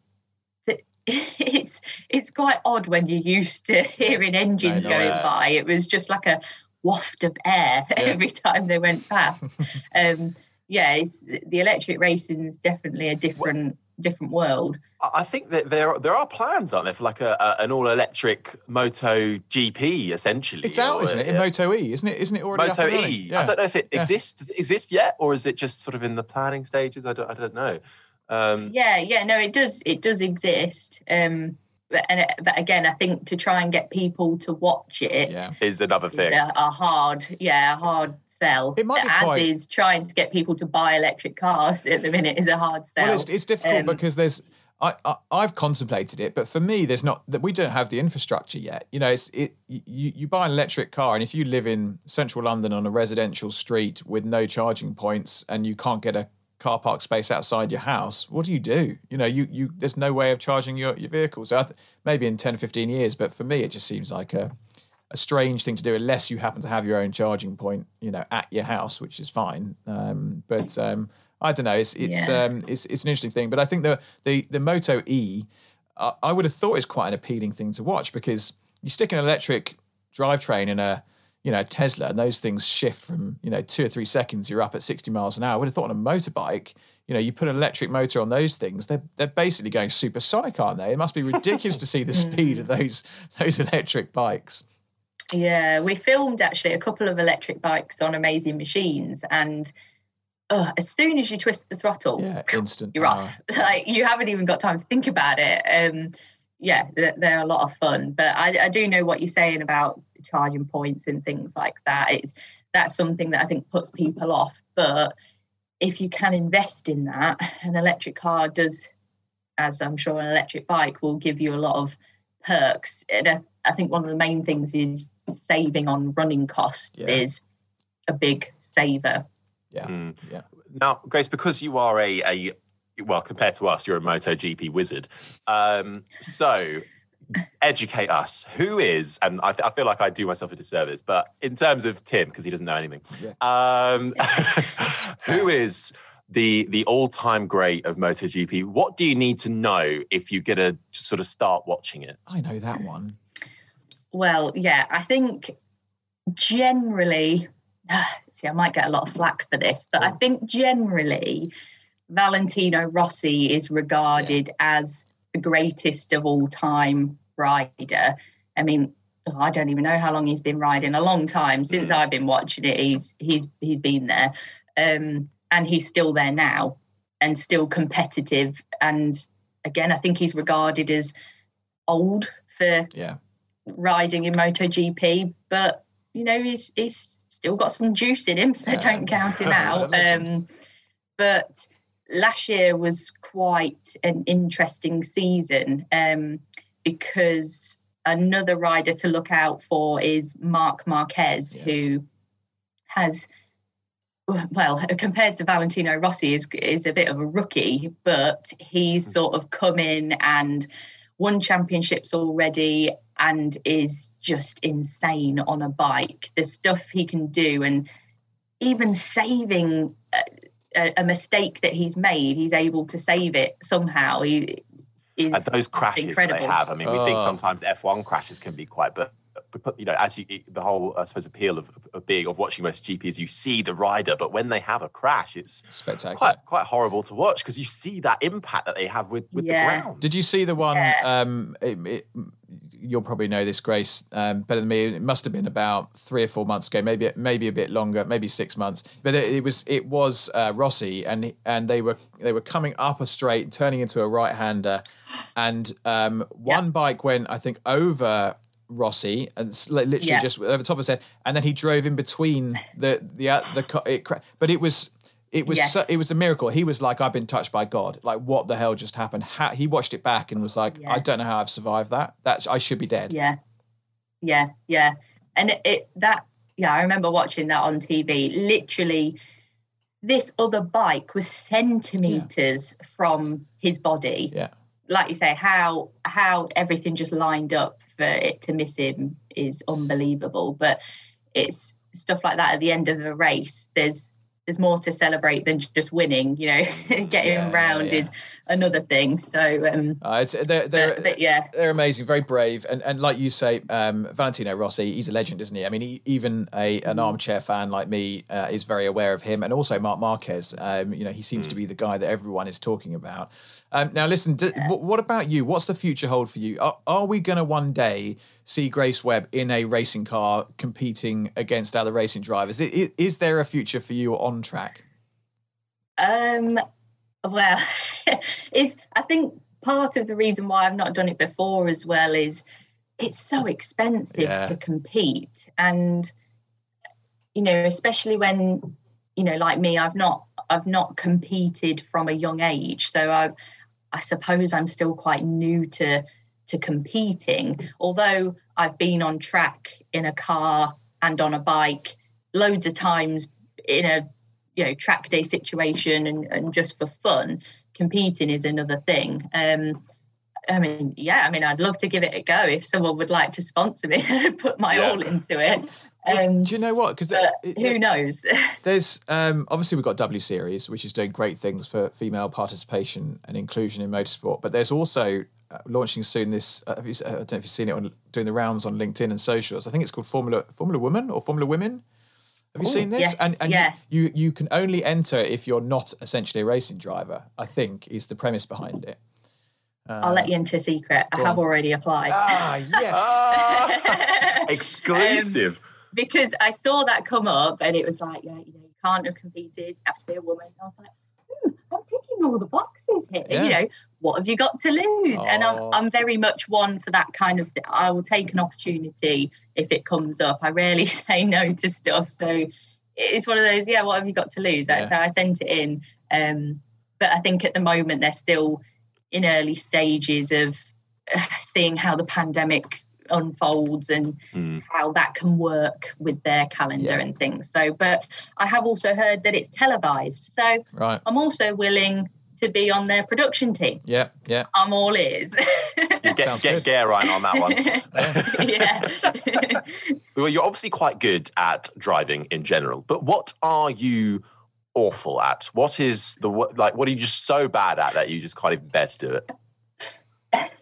the, it's it's quite odd when you're used to hearing engines know, going yeah. by. It was just like a waft of air every time they went past. Um yeah it's, the electric racing is definitely a different different world I I think that there there are plans, aren't there, for like a, a an all electric Moto GP essentially. It's out, or, isn't it? In yeah. Moto E, isn't it? Isn't it already Moto up? E. Yeah. I don't know if it Yeah. exists. Does it exist yet, or is it just sort of in the planning stages? I don't. I don't know. Um, yeah yeah no it does it does exist um but, and but again i think to try and get people to watch it Yeah. Is another is thing. a, a hard yeah a hard sell It might be as quite- is trying to get people to buy electric cars at the minute is a hard sell Well, it's, it's difficult Um, because there's. I, I I've contemplated it, but for me, there's not that we don't have the infrastructure yet. You know, it's it. You you buy an electric car, and if you live in central London on a residential street with no charging points, and you can't get a car park space outside your house, what do you do? You know, you you there's no way of charging your your vehicle. So I th- maybe in 10, 15 years, but for me, it just seems like a a strange thing to do unless you happen to have your own charging point, you know, at your house, which is fine. Um, but um, I don't know. It's it's Yeah. um, it's it's an interesting thing. But I think the the the Moto E, I, I would have thought is quite an appealing thing to watch because you stick an electric drivetrain in a you know Tesla, and those things shift from you know two or three seconds. You're up at sixty miles an hour. I would have thought on a motorbike. You know, you put an electric motor on those things, they're they're basically going supersonic, aren't they? It must be ridiculous to see the speed of those those electric bikes. Yeah, we filmed actually a couple of electric bikes on Amazing Machines, and uh, as soon as you twist the throttle, Yeah, instant. you're power. off. Like you haven't even got time to think about it. Um, yeah, they're, a lot of fun. But I, I do know what you're saying about charging points and things like that. It's that's something that I think puts people off. But if you can invest in that, an electric car does, as I'm sure an electric bike will give you a lot of perks. And I, I think one of the main things is saving on running costs. Yeah. Is a big saver. Yeah, Mm. yeah. Now, Grace, because you are a, a well, compared to us, you're a MotoGP wizard. Um, so, educate us. Who is, and I, I feel like I do myself a disservice, but in terms of Tim, because he doesn't know anything, um, who is the the all time great of MotoGP? What do you need to know if you're gonna sort of start watching it? I know that one. Well, yeah, I think generally, see, I might get a lot of flack for this, but I think generally, Valentino Rossi is regarded as the greatest of all time rider. I mean, oh, I don't even know how long he's been riding. A long time since I've been watching it. He's he's he's been there, um, and he's still there now, and still competitive. And again, I think he's regarded as old for Yeah, riding in MotoGP, but you know he's he's still got some juice in him, so Yeah. don't count him out. Um, but last year was quite an interesting season um, because another rider to look out for is Marc Marquez, Yeah. who has well compared to Valentino Rossi is is a bit of a rookie, but he's Hmm. sort of come in and won championships already and is just insane on a bike. The stuff he can do and even saving a, a, a mistake that he's made, he's able to save it somehow. He is And those crashes that they have. I mean, we think Oh. sometimes F1 crashes can be quite, but, but you know, as you, the whole, I suppose, appeal of, of being of watching MotoGP is you see the rider, but when they have a crash, it's spectacular. quite quite horrible to watch because you see that impact that they have with with Yeah. the ground. Did you see the one? Yeah. Um, it, it, you'll probably know this, Grace, um, better than me. It must have been about three or four months ago, maybe maybe a bit longer, maybe six months. But it, it was it was uh, Rossi, and and they were they were coming up a straight, turning into a right hander, and um, one bike went I think over. Rossi and literally Yeah. just over the top of his head, and then he drove in between the the uh, the it, cra- but it was it was Yes. so, it was a miracle. He was like, I've been touched by God. Like, what the hell just happened? How, he watched it back and was like, Yeah. I don't know how I've survived that. That's I should be dead. Yeah, yeah, yeah. And it, it that yeah, I remember watching that on TV. Literally, this other bike was centimeters from his body. Yeah. Like you say, how how everything just lined up for it to miss him is unbelievable. But it's stuff like that at the end of a race. There's there's more to celebrate than just winning. You know, getting Yeah, round yeah. is another thing. So um, Uh, it's, they're, they're, but, but yeah, they're amazing, very brave, and and like you say, um, Valentino Rossi, he's a legend, isn't he? I mean, he, even a an armchair fan like me uh, is very aware of him, and also Marc Marquez. Um, you know, he seems to be the guy that everyone is talking about. Um, now, listen, d- wh- what about you? What's the future hold for you? Are, are we going to one day see Grace Webb in a racing car competing against other racing drivers? I- i- Is there a future for you on track? Um, well, is I think part of the reason why I've not done it before as well is it's so expensive Yeah. to compete, and you know, especially when you know, like me, I've not I've not competed from a young age, so I I suppose I'm still quite new to to competing. Although I've been on track in a car and on a bike loads of times in a you know track day situation and, and just for fun competing is another thing um i mean yeah i mean i'd love to give it a go if someone would like to sponsor me and put my Yeah. all into it um Do you know what? Because who knows There's um, obviously we've got W Series, which is doing great things for female participation and inclusion in motorsport. But there's also uh, launching soon this. Uh, have you, I don't know if you've seen it on doing the rounds on LinkedIn and socials. I think it's called Formula Formula Woman or Formula Women. Have you seen this? yes, and and yeah. you, you you can only enter if you're not essentially a racing driver. I think is the premise behind it. i'll let you into a secret i have on. already applied Ah yes. Ah, exclusive. because I saw that come up and it was like, yeah, you know, you can't have competed, you have to be a woman. I was like, hmm, I'm ticking all the boxes here. Yeah. You know, what have you got to lose? And I'm. I'm very much one for that kind of. I will take an opportunity if it comes up. I rarely say no to stuff, so it's one of those. Yeah, what have you got to lose? Yeah. So I sent it in, um, but I think at the moment they're still in early stages of uh, seeing how the pandemic unfolds and Mm. how that can work with their calendar Yeah. and things. So, but I have also heard that it's televised. So Right. I'm also willing to be on their production team. Yeah. Yeah. I'm all ears. You get, Sounds get good. Right on that one. yeah. Well, you're obviously quite good at driving in general, but what are you awful at? What is the wo- like? What are you just so bad at that you just can't even bear to do it?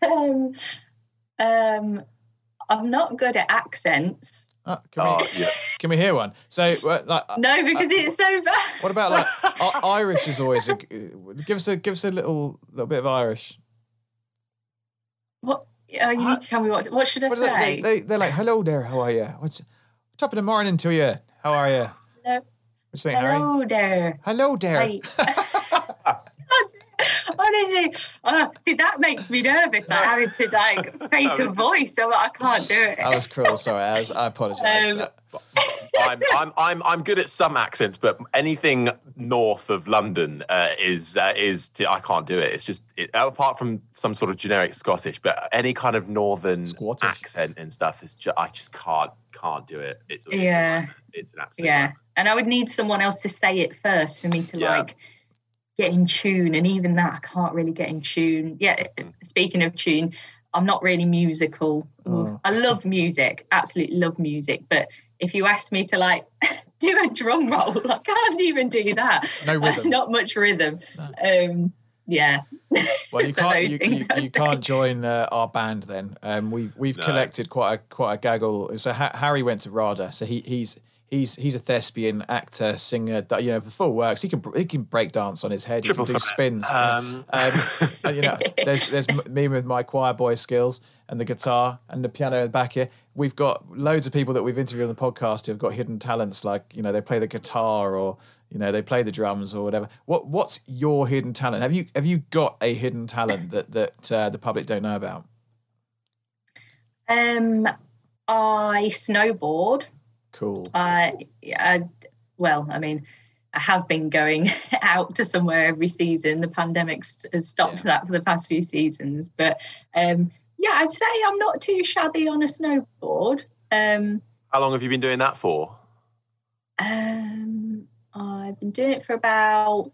um, um, I'm not good at accents. Uh, can, Oh, we, yeah. can we hear one? So, uh, like, uh, No, because it's so bad. what about like I- Irish is always a g- give us a give us a little little bit of Irish. What? Oh, you need to tell me what. What should I What say? they, they, they're like, hello there, how are you? What's top of the morning to you? How are you? Hello, What you saying, Harry? hello there. Hello there. Hi. Honestly, uh, see that makes me nervous. Like having to like fake a voice, so I can't do it. I was cruel, sorry. I, was, I apologise. Um, I'm, I'm, I'm, I'm good at some accents, but anything north of London uh, is uh, is t- I can't do it. It's just it, apart from some sort of generic Scottish, but any kind of northern Scottish. accent and stuff is just I just can't can't do it. It's, it's a Yeah. nightmare. it's an absolute yeah, nightmare. and I would need someone else to say it first for me to Yeah. like get in tune. And even that, I can't really get in tune. Yeah. Mm. Speaking of tune, I'm not really musical. Oh. I love music, absolutely love music, but if you ask me to like do a drum roll, I can't even do that. No rhythm. Not much rhythm. Um, yeah. Well, you So can't. You, you, you can't join uh, our band then. Um, we've we've No. collected quite a quite a gaggle. So ha- Harry went to RADA. So he he's he's he's a thespian, actor, singer. You know, the full works. He can he can break dance on his head. Triple he can do spins. Um, Um, and, you know, there's there's me with my choir boy skills and the guitar and the piano in the back here. We've got loads of people that we've interviewed on the podcast who've got hidden talents, like you know they play the guitar or you know they play the drums or whatever. What what's your hidden talent? Have you have you got a hidden talent that that uh, the public don't know about? Um, I snowboard. Cool. I, I, well, I mean, I have been going out to somewhere every season. The pandemic has stopped Yeah. that for the past few seasons, but um, yeah, I'd say I'm not too shabby on a snowboard. Um, How long have you been doing that for? um, I've been doing it for about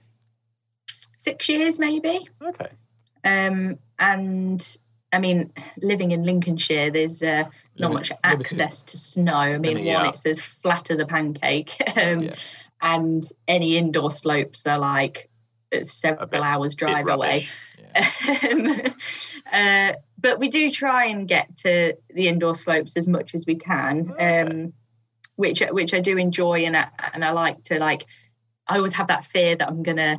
six years, maybe. Okay. Um, and I mean, living in Lincolnshire, there's uh, not Limit- much limited. access to snow. I mean, Limited, one, yeah. it's as flat as a pancake, um, Yeah. and any indoor slopes are like uh, several bit- hours drive away. rubbish. Um, uh, but we do try and get to the indoor slopes as much as we can, Okay. um, which which I do enjoy, and I, and I like to like. I always have that fear that I'm gonna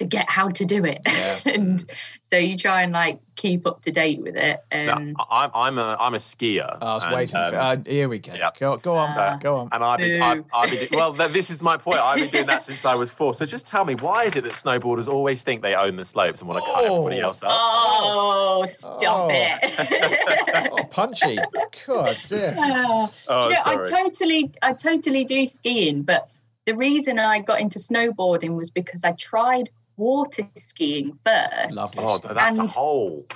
forget how to do it, Yeah. and so you try and like keep up to date with it. Now, Um, I'm I'm a I'm a skier. I was and, waiting. um, for, uh, here we go. yeah. Go, go on, Uh, go on. And I've been, I've, I've been do- well. th- This is my point. I've been doing that since I was four. So just tell me, why is it that snowboarders always think they own the slopes and want to cut everybody Oh. else up? oh, stop Oh. it! Oh, punchy. God, dear. Oh, Oh, do you know, I totally, I totally do skiing, but the reason I got into snowboarding was because I tried water skiing first. Lovely. Oh, that's a And- hole.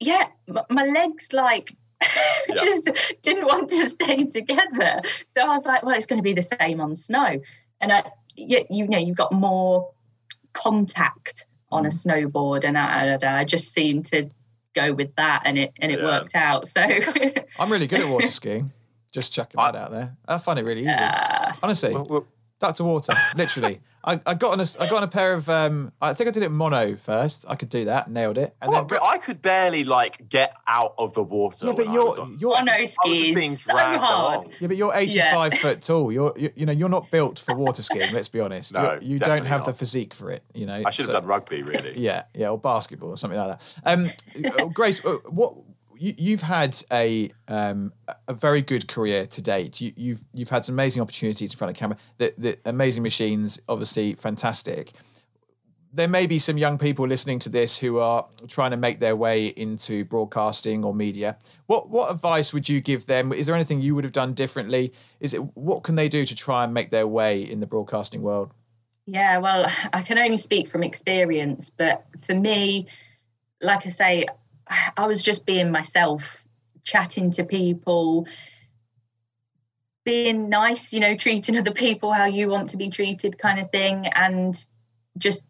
Yeah, my legs like just didn't want to stay together, so I was like, well, it's going to be the same on snow, and I, you, you know, you've got more contact on Mm. a snowboard, and I, I, I just seemed to go with that, and it and it Yeah. worked out. So. I'm really good at water skiing. Just chucking that out there. I find it really easy. Uh, Honestly, Well, well, duck to water, literally. I, I got on a I got on a pair of um I think I did it mono first. I could do that, nailed it. And what? then But I could barely like get out of the water. yeah, but when I was you're you're mono I was just being is so hard. along. yeah, but you're 85 foot tall. You're you, you know you're not built for water skiing. Let's be honest. No, You're- you don't definitely have the physique for it. You know. I should have so- done rugby, really. Yeah, yeah, or basketball or something like that. Um, uh, Grace, uh, what you, you've had a um, a very good career to date. You, you've you've had some amazing opportunities in front of camera. The, the amazing machines, obviously fantastic. There may be some young people listening to this who are trying to make their way into broadcasting or media. What what advice would you give them? Is there anything you would have done differently? Is it what can they do to try and make their way in the broadcasting world? Yeah, well, I can only speak from experience, but for me, like I say, I was just being myself, chatting to people, being nice, you know, treating other people how you want to be treated, kind of thing, and just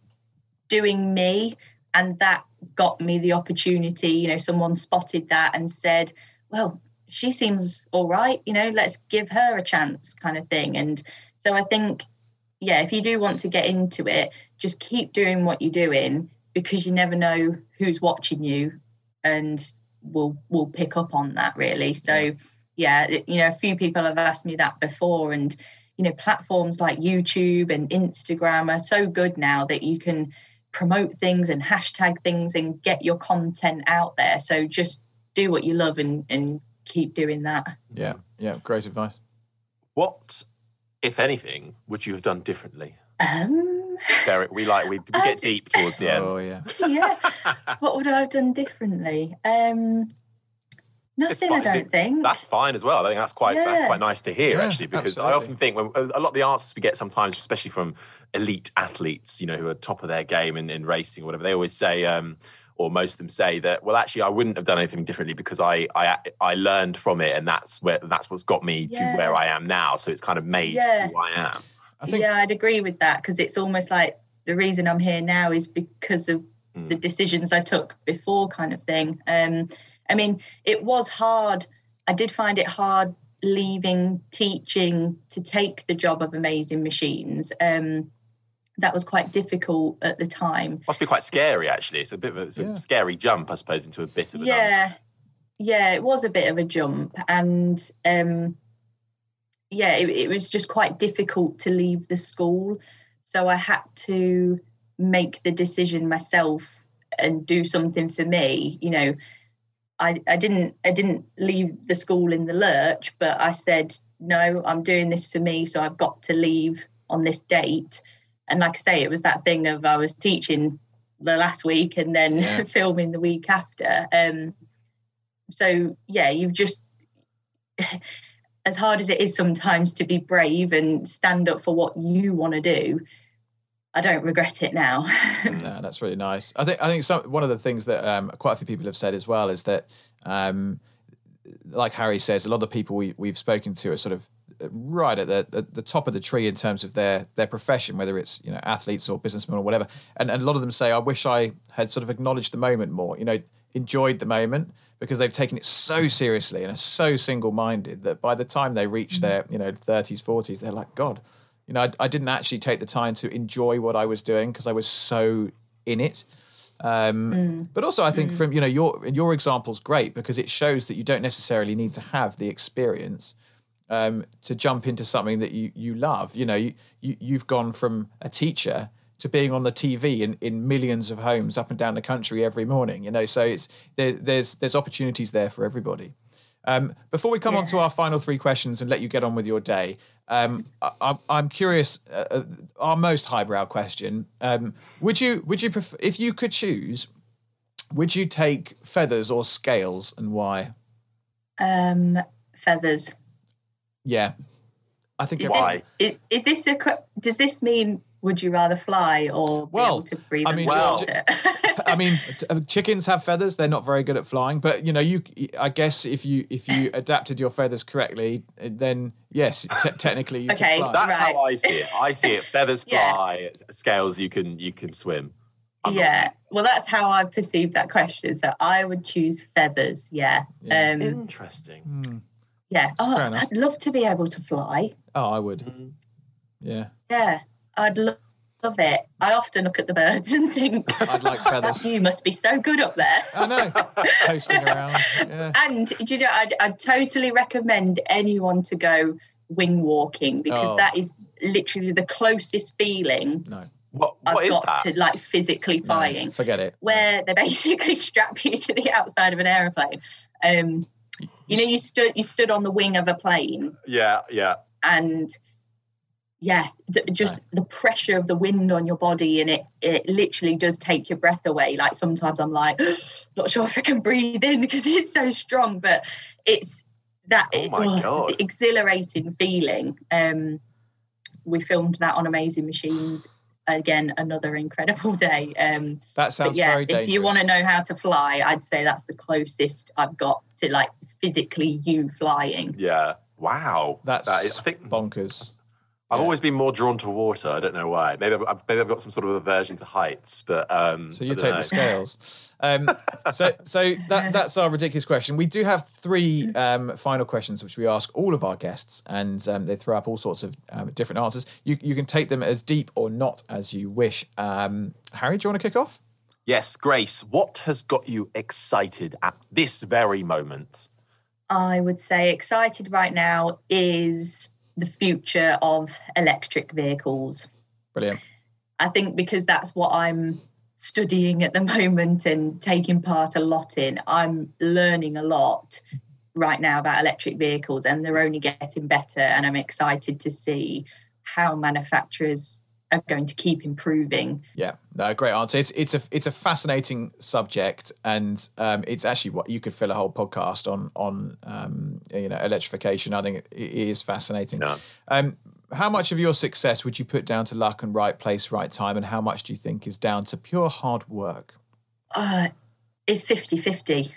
doing me. And that got me the opportunity. You know, someone spotted that and said, well, she seems all right, you know, let's give her a chance, kind of thing. And so I think, yeah, if you do want to get into it, just keep doing what you're doing because you never know who's watching you and we'll we'll pick up on that really. So yeah, you know, a few people have asked me that before and you know, platforms like YouTube and Instagram are so good now that you can promote things and hashtag things and get your content out there. So just do what you love and, and keep doing that. Yeah, yeah, great advice. What, if anything, would you have done differently? Um, Derek, we like we, we get deep towards the end. Oh yeah. yeah. what would I have done differently? Um, nothing, I don't think. That's fine as well. I think that's quite that's quite nice to hear Yeah, actually, because I often think when a lot of the answers we get sometimes, especially from elite athletes, you know, who are top of their game in, in racing or whatever, they always say, um, or most of them say that, well, actually, I wouldn't have done anything differently because I I I learned from it, and that's where that's what's got me to where I am now. So it's kind of made Yeah. who I am. I think yeah, I'd agree with that because it's almost like the reason I'm here now is because of Mm. the decisions I took before, kind of thing. Um, I mean, it was hard. I did find it hard leaving teaching to take the job of Amazing Machines. Um, that was quite difficult at the time. Must be quite scary actually. It's a bit of a, it's a scary jump, I suppose, into a bit of a yeah yeah it was a bit of a jump and um yeah it, it was just quite difficult to leave the school. So i had to make the decision myself and do something for me you know. I i didn't i didn't leave the school in the lurch but i said no i'm doing this for me so i've got to leave on this date. And like i say it was that thing of i was teaching the last week and then Yeah. filming the week after. Um so yeah you've just as hard as it is sometimes to be brave and stand up for what you want to do i don't regret it now No, that's really nice. I think I think some one of the things that um, quite a few people have said as well is that, um, like Harry says, a lot of people we we've spoken to are sort of right at the, the the top of the tree in terms of their their profession, whether it's you know athletes or businessmen or whatever. And, and a lot of them say, I wish I had sort of acknowledged the moment more. You know, enjoyed the moment because they've taken it so seriously and are so single minded that by the time they reach their you know thirties forties, they're like, God, you know, I, I didn't actually take the time to enjoy what I was doing because I was so in it. Um, But also, I think from you know your your example's great because it shows that you don't necessarily need to have the experience um, to jump into something that you you love. You know, you, you you've gone from a teacher to being on the TV in, in millions of homes up and down the country every morning. You know, so it's there, there's there's opportunities there for everybody. Um, before we come on to our final three questions and let you get on with your day, um, I, I'm- I'm curious. Uh, uh, our most highbrow question: um, Would you would you prefer if you could choose? Would you take feathers or scales, and why? um feathers Yeah, I think. is Why? this, is, is this a does this mean would you rather fly or be Well, able to breathe I mean, underwater? I mean, uh, chickens have feathers. They're not very good at flying, but you know, you. I guess if you if you adapted your feathers correctly, uh, then yes, te- technically you Okay, could fly. That's Right. how I see it. I see it. Feathers Yeah. fly, scales you can you can swim. I'm not- yeah well that's how i perceive that question so i would choose feathers yeah, Yeah. um Interesting. Hmm. yeah That's oh, fair enough. i'd love to be able to fly Oh, I would. Mm. Yeah, yeah i'd love it i often look at the birds and think I'd like feathers. you must be so good up there I know, coasting around. Yeah. and do you know I'd, I'd totally recommend anyone to go wing walking because Oh. that is literally the closest feeling No, What i've what is got that? to like physically no, flying forget it. where they basically strap you to the outside of an aeroplane. Um, you know, you stood you stood on the wing of a plane, Yeah, yeah. and yeah, the, just the pressure of the wind on your body, and it it literally does take your breath away. Like sometimes I'm like, not sure if I can breathe in because it's so strong, but it's that Oh my God. exhilarating feeling. Um, we filmed that on Amazing Machines. again another incredible day. Um, That sounds yeah, very dangerous. if you want to know how to fly, I'd say that's the closest I've got to like physically you flying. Yeah. Wow. That's That is- I think bonkers. I've yeah. always been more drawn to water. I don't know why. Maybe I've, maybe I've got some sort of aversion to heights, but um, So you take don't the scales. Um, so so that that's our ridiculous question. We do have three um, final questions which we ask all of our guests, and um, they throw up all sorts of um, different answers. You you can take them as deep or not as you wish. Um, Harry, do you want to kick off? Yes, Grace. What has got you excited at this very moment? I would say excited right now is the future of electric vehicles. Brilliant. I think because that's what I'm studying at the moment and taking part a lot in, I'm learning a lot right now about electric vehicles and they're only getting better. And I'm excited to see how manufacturers are going to keep improving. Yeah, no, great answer. It's it's a it's a fascinating subject, and um, it's actually what you could fill a whole podcast on on um, you know electrification. I think it, it is fascinating. No. Um, how much of your success would you put down to luck and right place, right time, and how much do you think is down to pure hard work? Uh, it's 50 50,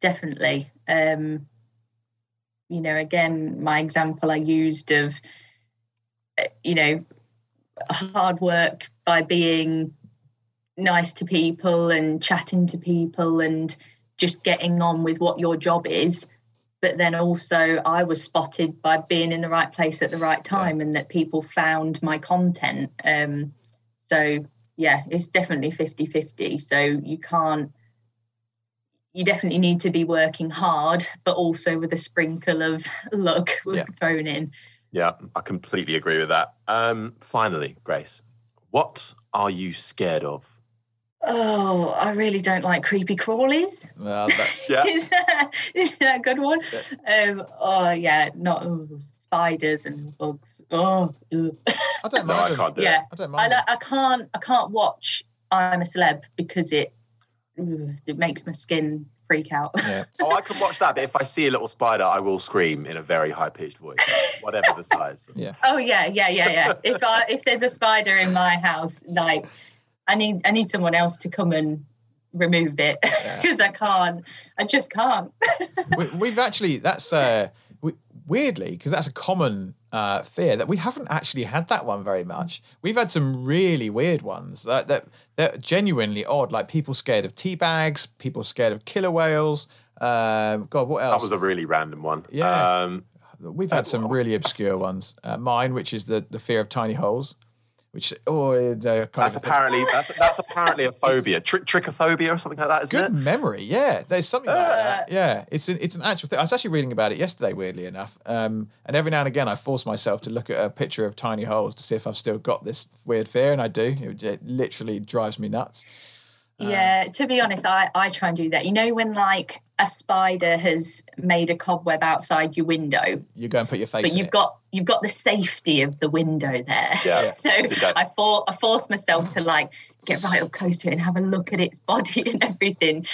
definitely. Um, you know, again, my example I used of, uh, you know, hard work by being nice to people and chatting to people and just getting on with what your job is. But then also, I was spotted by being in the right place at the right time and that people found my content. Um, so, yeah, it's definitely 50 50. So, you can't, you definitely need to be working hard, but also with a sprinkle of luck Yeah. thrown in. Yeah, I completely agree with that. Um, finally, Grace, what are you scared of? Oh, I really don't like creepy crawlies. Well, that, Yeah. is, that, is that a good one? Um, oh yeah, not oh, spiders and bugs. Oh, ugh. I don't No, mind. I can't do yeah. it. I don't I, mind. li- I can't I can't watch I'm a celeb because it ugh, it makes my skin freak out. Yeah. Oh, I can watch that, but if I see a little spider, I will scream in a very high pitched voice, whatever the size. Yeah. oh yeah, yeah, yeah, yeah. If I if there's a spider in my house, like I need I need someone else to come and remove it because I can't. I just can't. we, we've actually that's uh, we, weirdly because that's a common uh, fear that we haven't actually had that one very much. We've had some really weird ones that that genuinely odd, like people scared of tea bags, people scared of killer whales. Um, God, what else? That was a really random one. Yeah. Um, We've had some really obscure ones. Uh, mine, which is the the fear of tiny holes, which oh, uh, that's apparently that's that's apparently a phobia, Tri- trichophobia or something like that, isn't Good it? memory, yeah. There's something like that. Yeah, it's an it's an actual thing. I was actually reading about it yesterday, weirdly enough. Um, and every now and again, I force myself to look at a picture of tiny holes to see if I've still got this weird fear, and I do. It, it literally drives me nuts. Um, yeah, to be honest, I, I try and do that. You know, when like a spider has made a cobweb outside your window, You go and put your face. but in you've it. got you've got the safety of the window there. Yeah. So So I for I force myself to like get right up close to it and have a look at its body and everything,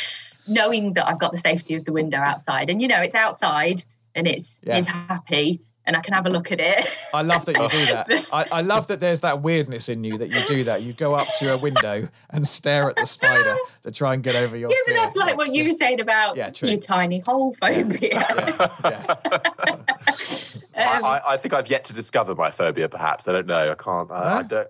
knowing that I've got the safety of the window outside. And you know, it's outside and it's Yeah. it's happy and I can have a look at it. I love that you do that. I, I love that there's that weirdness in you that you do that. You go up to a window and stare at the spider to try and get over your Yeah, but fear. that's like what you said about Yeah, true. your tiny hole phobia. Yeah, yeah. I, Um, I, I think I've yet to discover my phobia. Perhaps I don't know. I can't. I, I Huh? don't.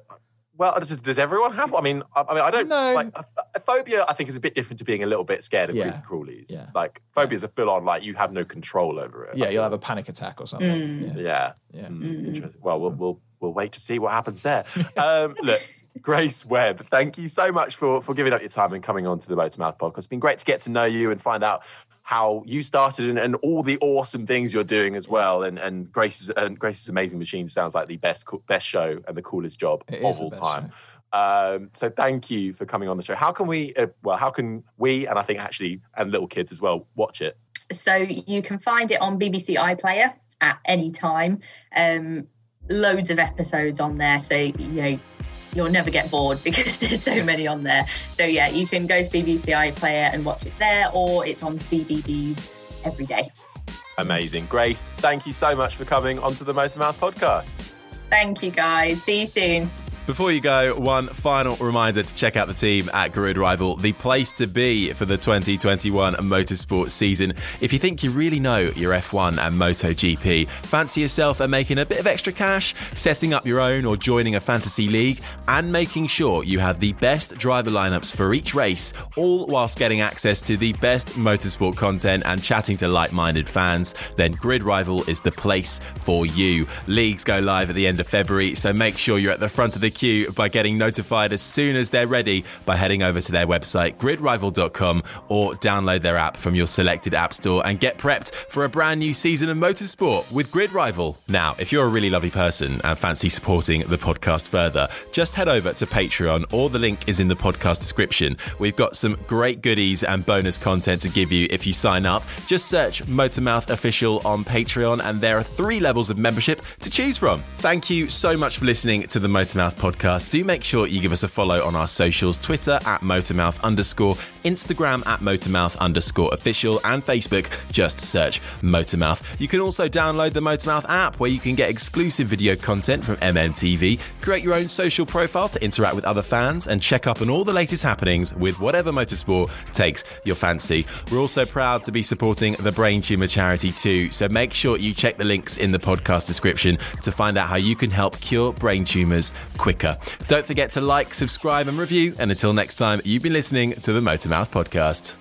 Well, does, does everyone have? I mean, I, I mean, I don't. No. Like a, a phobia, I think is a bit different to being a little bit scared of Yeah. creepy crawlies. Yeah. Like phobias are full on. Like you have no control over it. I Yeah, you'll feel. have a panic attack or something. Mm. Yeah. Yeah. Yeah. Mm, interesting. Well, we'll we'll we'll wait to see what happens there. Um, look, Grace Webb, thank you so much for for giving up your time and coming on to the Motormouth podcast. It's been great to get to know you and find out how you started and, and all the awesome things you're doing as well. And and Grace's and Grace's amazing machine sounds like the best best show and the coolest job It of is all best time. Um, so thank you for coming on the show. How can we? Uh, well, how can we and I think actually and little kids as well watch it? So you can find it on BBC iPlayer at any time. Um, loads of episodes on there, so you know you'll never get bored because there's so many on there. So yeah, you can go to BBC iPlayer and watch it there, or it's on CBBC every day. Amazing, Grace. Thank you so much for coming onto the Motormouth podcast. Thank you guys. See you soon. Before you go, one final reminder to check out the team at Grid Rival, the place to be for the 2021 motorsport season. If you think you really know your F1 and MotoGP, fancy yourself and making a bit of extra cash, setting up your own or joining a fantasy league, and making sure you have the best driver lineups for each race, all whilst getting access to the best motorsport content and chatting to like minded fans, then Grid Rival is the place for you. Leagues go live at the end of February, so make sure you're at the front of the queue by getting notified as soon as they're ready by heading over to their website, gridrival.com, or download their app from your selected app store and get prepped for a brand new season of motorsport with Grid Rival. Now, if you're a really lovely person and fancy supporting the podcast further, just head over to Patreon, or the link is in the podcast description. We've got some great goodies and bonus content to give you if you sign up. Just search Motormouth Official on Patreon, and there are three levels of membership to choose from. Thank you so much for listening to the Motormouth podcast. Do make sure you give us a follow on our socials Twitter at Motormouth underscore, Instagram at Motormouth underscore official, and Facebook. Just search Motormouth. You can also download the Motormouth app where you can get exclusive video content from MMTV, create your own social profile to interact with other fans, and check up on all the latest happenings with whatever motorsport takes your fancy. We're also proud to be supporting the Brain Tumor charity too, so make sure you check the links in the podcast description to find out how you can help cure brain tumors quicker. Don't forget to like, subscribe, and review. And until next time, you've been listening to the Motormouth podcast.